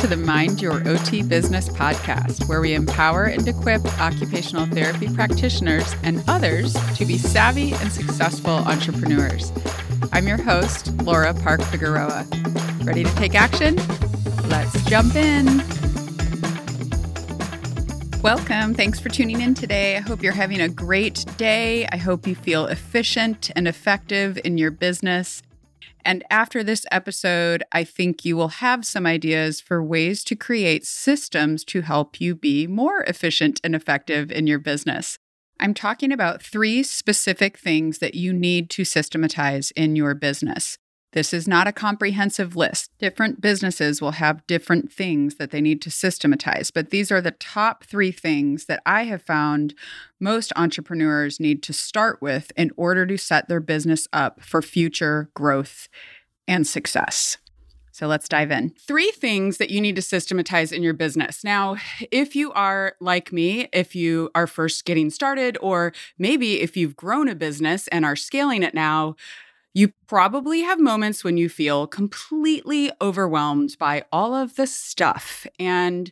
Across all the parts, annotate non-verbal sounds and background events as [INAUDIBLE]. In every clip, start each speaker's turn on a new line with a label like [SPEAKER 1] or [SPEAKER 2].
[SPEAKER 1] to the Mind Your OT Business podcast, where we empower and equip occupational therapy practitioners and others to be savvy and successful entrepreneurs. I'm your host, Laura Park Figueroa. Ready to take action? Let's jump in. Welcome. Thanks for tuning in today. I hope you're having a great day. I hope you feel efficient and effective in your business. And after this episode, I think you will have some ideas for ways to create systems to help you be more efficient and effective in your business. I'm talking about three specific things that you need to systematize in your business. This is not a comprehensive list. Different businesses will have different things that they need to systematize, but these are the top three things that I have found most entrepreneurs need to start with in order to set their business up for future growth and success. So let's dive in. Three things that you need to systematize in your business. Now, if you are like me, if you are first getting started, or maybe if you've grown a business and are scaling it now, you probably have moments when you feel completely overwhelmed by all of the stuff. And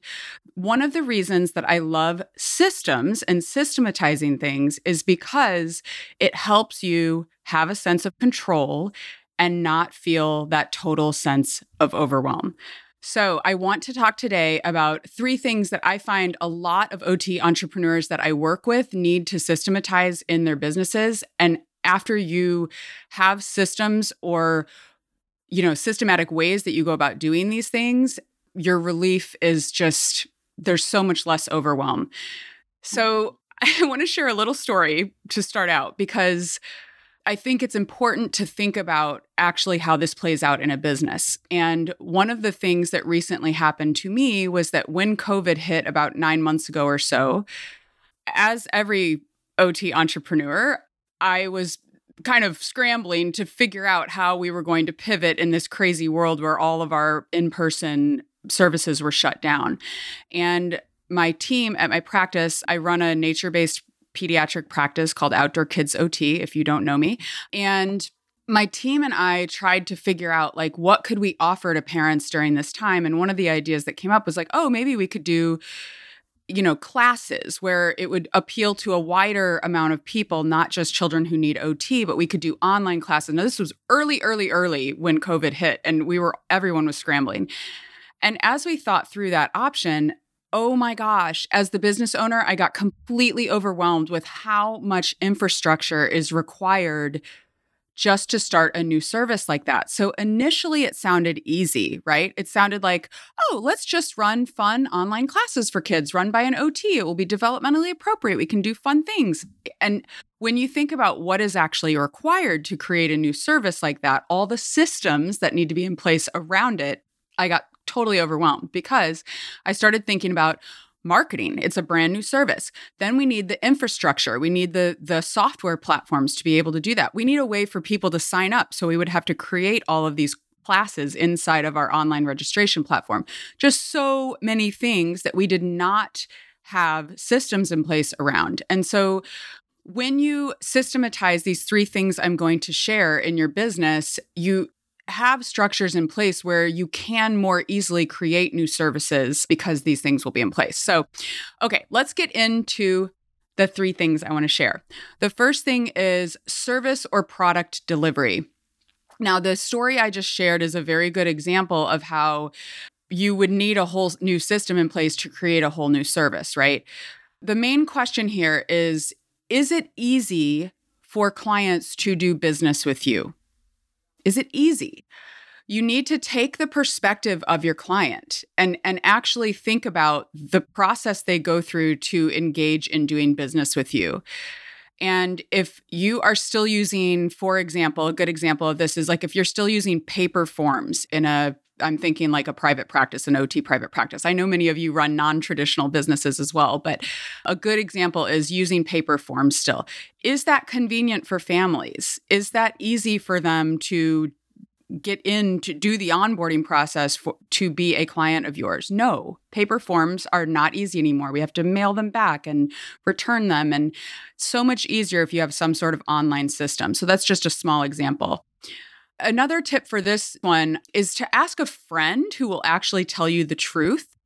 [SPEAKER 1] one of the reasons that I love systems and systematizing things is because it helps you have a sense of control and not feel that total sense of overwhelm. So, I want to talk today about three things that I find a lot of OT entrepreneurs that I work with need to systematize in their businesses. And after you have systems or you know systematic ways that you go about doing these things your relief is just there's so much less overwhelm so mm-hmm. [LAUGHS] i want to share a little story to start out because I think it's important to think about actually how this plays out in a business. And one of the things that recently happened to me was that when COVID hit about nine months ago or so, as every OT entrepreneur, I was kind of scrambling to figure out how we were going to pivot in this crazy world where all of our in person services were shut down. And my team at my practice, I run a nature based pediatric practice called Outdoor Kids OT, if you don't know me. And my team and I tried to figure out like what could we offer to parents during this time and one of the ideas that came up was like oh maybe we could do you know classes where it would appeal to a wider amount of people not just children who need ot but we could do online classes. Now this was early early early when covid hit and we were everyone was scrambling. And as we thought through that option oh my gosh as the business owner i got completely overwhelmed with how much infrastructure is required just to start a new service like that. So initially it sounded easy, right? It sounded like, oh, let's just run fun online classes for kids run by an OT. It will be developmentally appropriate. We can do fun things. And when you think about what is actually required to create a new service like that, all the systems that need to be in place around it, I got totally overwhelmed because I started thinking about marketing. It's a brand new service. Then we need the infrastructure. We need the the software platforms to be able to do that. We need a way for people to sign up so we would have to create all of these classes inside of our online registration platform. Just so many things that we did not have systems in place around. And so when you systematize these three things I'm going to share in your business, you have structures in place where you can more easily create new services because these things will be in place. So, okay, let's get into the three things I want to share. The first thing is service or product delivery. Now, the story I just shared is a very good example of how you would need a whole new system in place to create a whole new service, right? The main question here is Is it easy for clients to do business with you? Is it easy? You need to take the perspective of your client and, and actually think about the process they go through to engage in doing business with you. And if you are still using, for example, a good example of this is like if you're still using paper forms in a I'm thinking like a private practice, an OT private practice. I know many of you run non traditional businesses as well, but a good example is using paper forms still. Is that convenient for families? Is that easy for them to get in to do the onboarding process for, to be a client of yours. No, paper forms are not easy anymore. We have to mail them back and return them and so much easier if you have some sort of online system. So that's just a small example. Another tip for this one is to ask a friend who will actually tell you the truth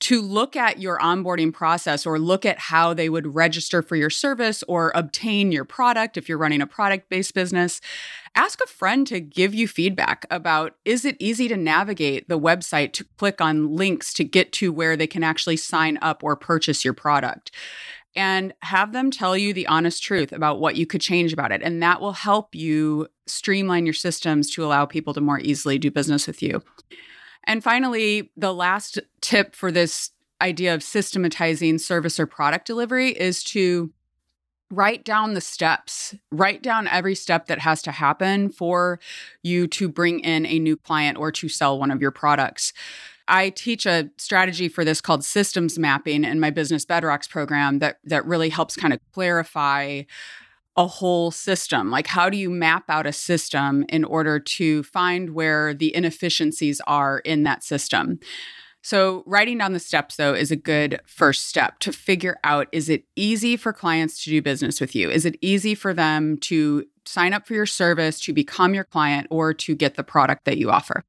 [SPEAKER 1] to look at your onboarding process or look at how they would register for your service or obtain your product if you're running a product based business. Ask a friend to give you feedback about is it easy to navigate the website to click on links to get to where they can actually sign up or purchase your product and have them tell you the honest truth about what you could change about it. And that will help you streamline your systems to allow people to more easily do business with you. And finally, the last tip for this idea of systematizing service or product delivery is to write down the steps, write down every step that has to happen for you to bring in a new client or to sell one of your products. I teach a strategy for this called systems mapping in my business bedrocks program that that really helps kind of clarify a whole system. Like how do you map out a system in order to find where the inefficiencies are in that system? So, writing down the steps, though, is a good first step to figure out is it easy for clients to do business with you? Is it easy for them to sign up for your service, to become your client, or to get the product that you offer?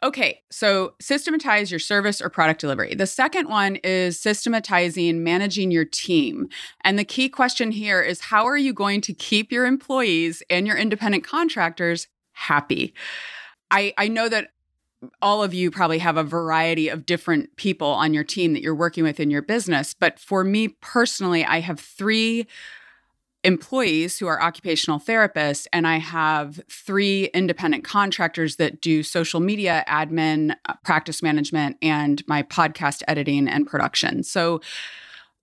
[SPEAKER 1] Okay, so systematize your service or product delivery. The second one is systematizing managing your team. And the key question here is how are you going to keep your employees and your independent contractors happy? I, I know that all of you probably have a variety of different people on your team that you're working with in your business. But for me personally, I have three employees who are occupational therapists, and I have three independent contractors that do social media admin, uh, practice management, and my podcast editing and production. So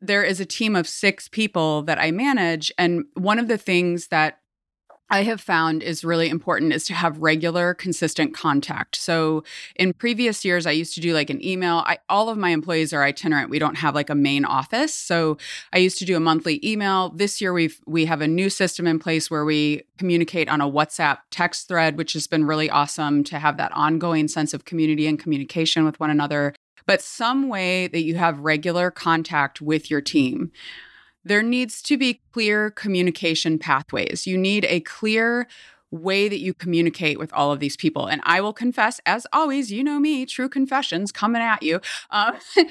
[SPEAKER 1] there is a team of six people that I manage. And one of the things that I have found is really important is to have regular, consistent contact. So, in previous years, I used to do like an email. I, all of my employees are itinerant. We don't have like a main office, so I used to do a monthly email. This year, we've we have a new system in place where we communicate on a WhatsApp text thread, which has been really awesome to have that ongoing sense of community and communication with one another. But some way that you have regular contact with your team there needs to be clear communication pathways. You need a clear way that you communicate with all of these people. And I will confess, as always, you know me, true confessions coming at you. Uh, [LAUGHS]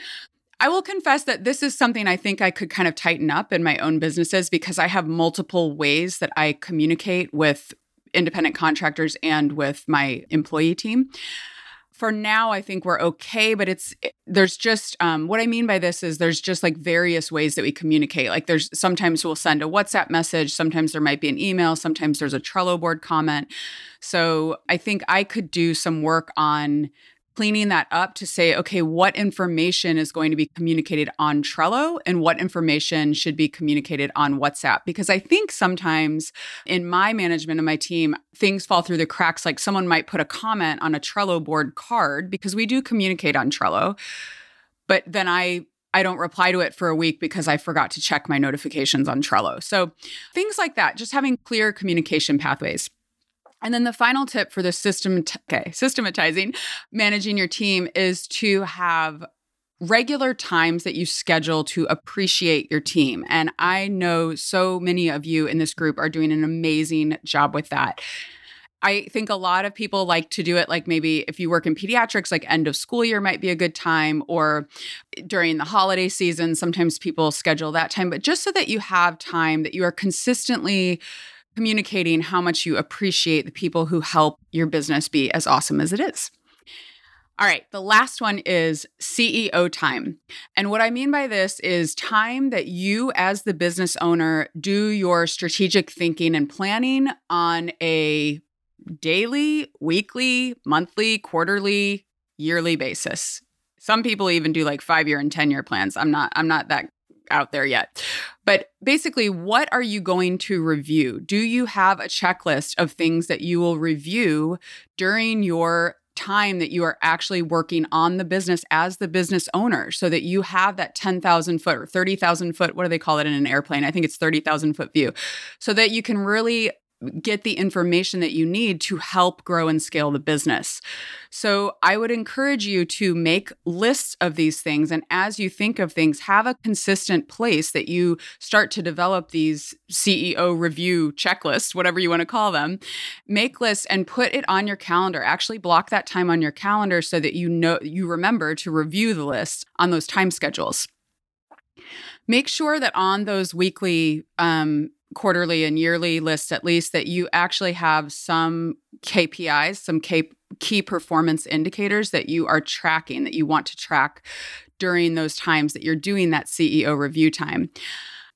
[SPEAKER 1] I will confess that this is something I think I could kind of tighten up in my own businesses because I have multiple ways that I communicate with independent contractors and with my employee team for now i think we're okay but it's eh, there's just um, what i mean by this is there's just like various ways that we communicate. Like there's sometimes we'll send a whatsapp message sometimes there might be an email sometimes there's a trello board comment. So i think i could do some work on cleaning that up to say, okay, what information is going to be communicated on Trello and what information should be communicated on WhatsApp? Because I think sometimes in my management of my team, things fall through the cracks. Like someone might put a comment on a Trello board card because we do communicate on Trello. But then I I don't reply to it for a week because I forgot to check my notifications on Trello. So, things like that, just having clear communication pathways. And then the final tip for the system, okay, systematizing, managing your team is to have regular times that you schedule to appreciate your team. And I know so many of you in this group are doing an amazing job with that. I think a lot of people like to do it like maybe if you work in pediatrics, like end of school year might be a good time, or during the holiday season. Sometimes people schedule that time, but just so that you have time that you are consistently communicating how much you appreciate the people who help your business be as awesome as it is. All right, the last one is CEO time. And what I mean by this is time that you, as the business owner, do your strategic thinking and planning on a daily, weekly, monthly, quarterly, yearly basis. Some people even do like 5 year and 10 year plans. I'm not I'm not that out there yet. But basically, what are you going to review? Do you have a checklist of things that you will review during your time that you are actually working on the business as the business owner so that you have that 10,000 foot or 30,000 foot, what do they call it in an airplane? I think it's 30,000 foot view, so that you can really get the information that you need to help grow and scale the business. So, I would encourage you to make lists of these things. And as you think of things, have a consistent place that you start to develop these CEO review checklists, whatever you want to call them. Make lists and put it on your calendar. Actually, block that time on your calendar so that you know you remember to review the list on those time schedules make sure that on those weekly um, quarterly and yearly lists at least that you actually have some KPIs, some key, key performance indicators that you are tracking that you want to track during those times that you're doing that CEO review time.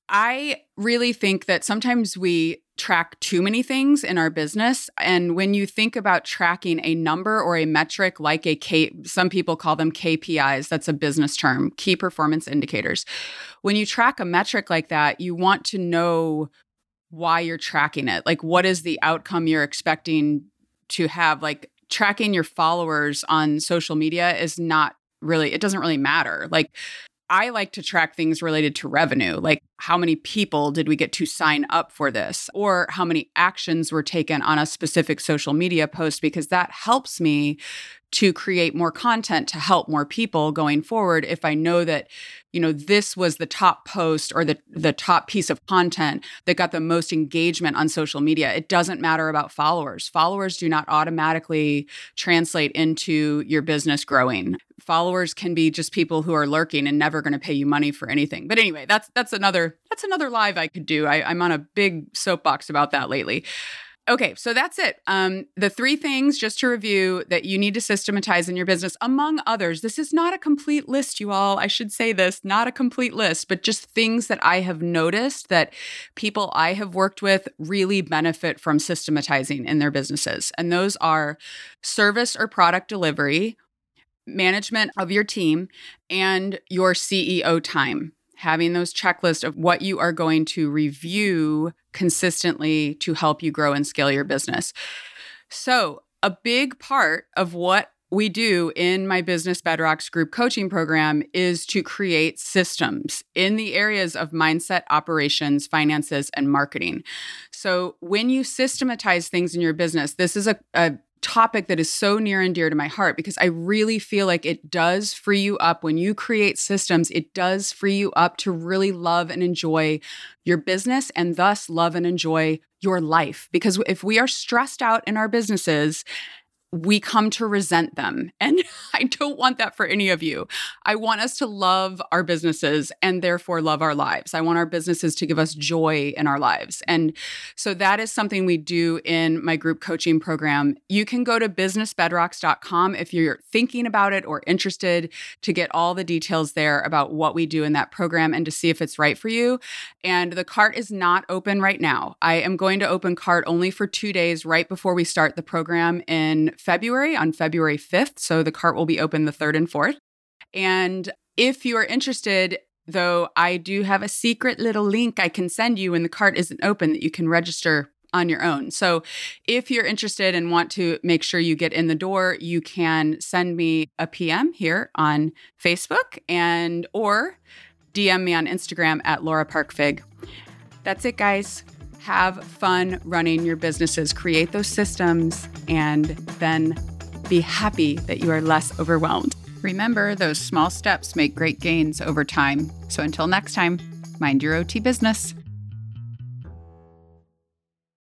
[SPEAKER 1] I really think that sometimes we track too many things in our business. And when you think about tracking a number or a metric like a K, some people call them KPIs, that's a business term, key performance indicators. When you track a metric like that, you want to know why you're tracking it. Like, what is the outcome you're expecting to have? Like, tracking your followers on social media is not really, it doesn't really matter. Like, I like to track things related to revenue, like how many people did we get to sign up for this, or how many actions were taken on a specific social media post, because that helps me to create more content to help more people going forward if i know that you know this was the top post or the the top piece of content that got the most engagement on social media it doesn't matter about followers. Followers do not automatically translate into your business growing. Followers can be just people who are lurking and never going to pay you money for anything. But anyway that's that's another that's another live i could do. I, i'm on a big soapbox about that lately Okay, so that's it. Um, the three things, just to review, that you need to systematize in your business, among others. This is not a complete list, you all. I should say this, not a complete list, but just things that I have noticed that people I have worked with really benefit from systematizing in their businesses. And those are service or product delivery, management of your team, and your CEO time having those checklists of what you are going to review consistently to help you grow and scale your business. So, a big part of what we do in my Business Bedrocks group coaching program is to create systems in the areas of mindset, operations, finances, and marketing. So, when you systematize things in your business, this is a, a topic that is so near and dear to my heart because I really feel like it does free you up when you create systems. It does free you up to really love and enjoy your business and thus love and enjoy your life. Because if we are stressed out in our businesses we come to resent them. [LAUGHS] And I don't want that for any of you. I want us to love our businesses and therefore love our lives. I want our businesses to give us joy in our lives. And so that is something we do in my group coaching program. You can go to businessbedrocks.com if you're thinking about it or interested to get all the details there about what we do in that program and to see if it's right for you. And the cart is not open right now. I am going to open cart only for two days right before we start the program in February on February 5th. So the cart will be open the 3rd and 4th. And if you are interested, though, I do have a secret little link I can send you when the cart isn't open that you can register on your own. So if you're interested and want to make sure you get in the door, you can send me a PM here on Facebook and or DM me on Instagram at Laura Parkfig. That's it, guys have fun running your businesses, create those systems, and then be happy that you are less overwhelmed. Remember, those small steps make great gains over time. So until next time, mind your OT business.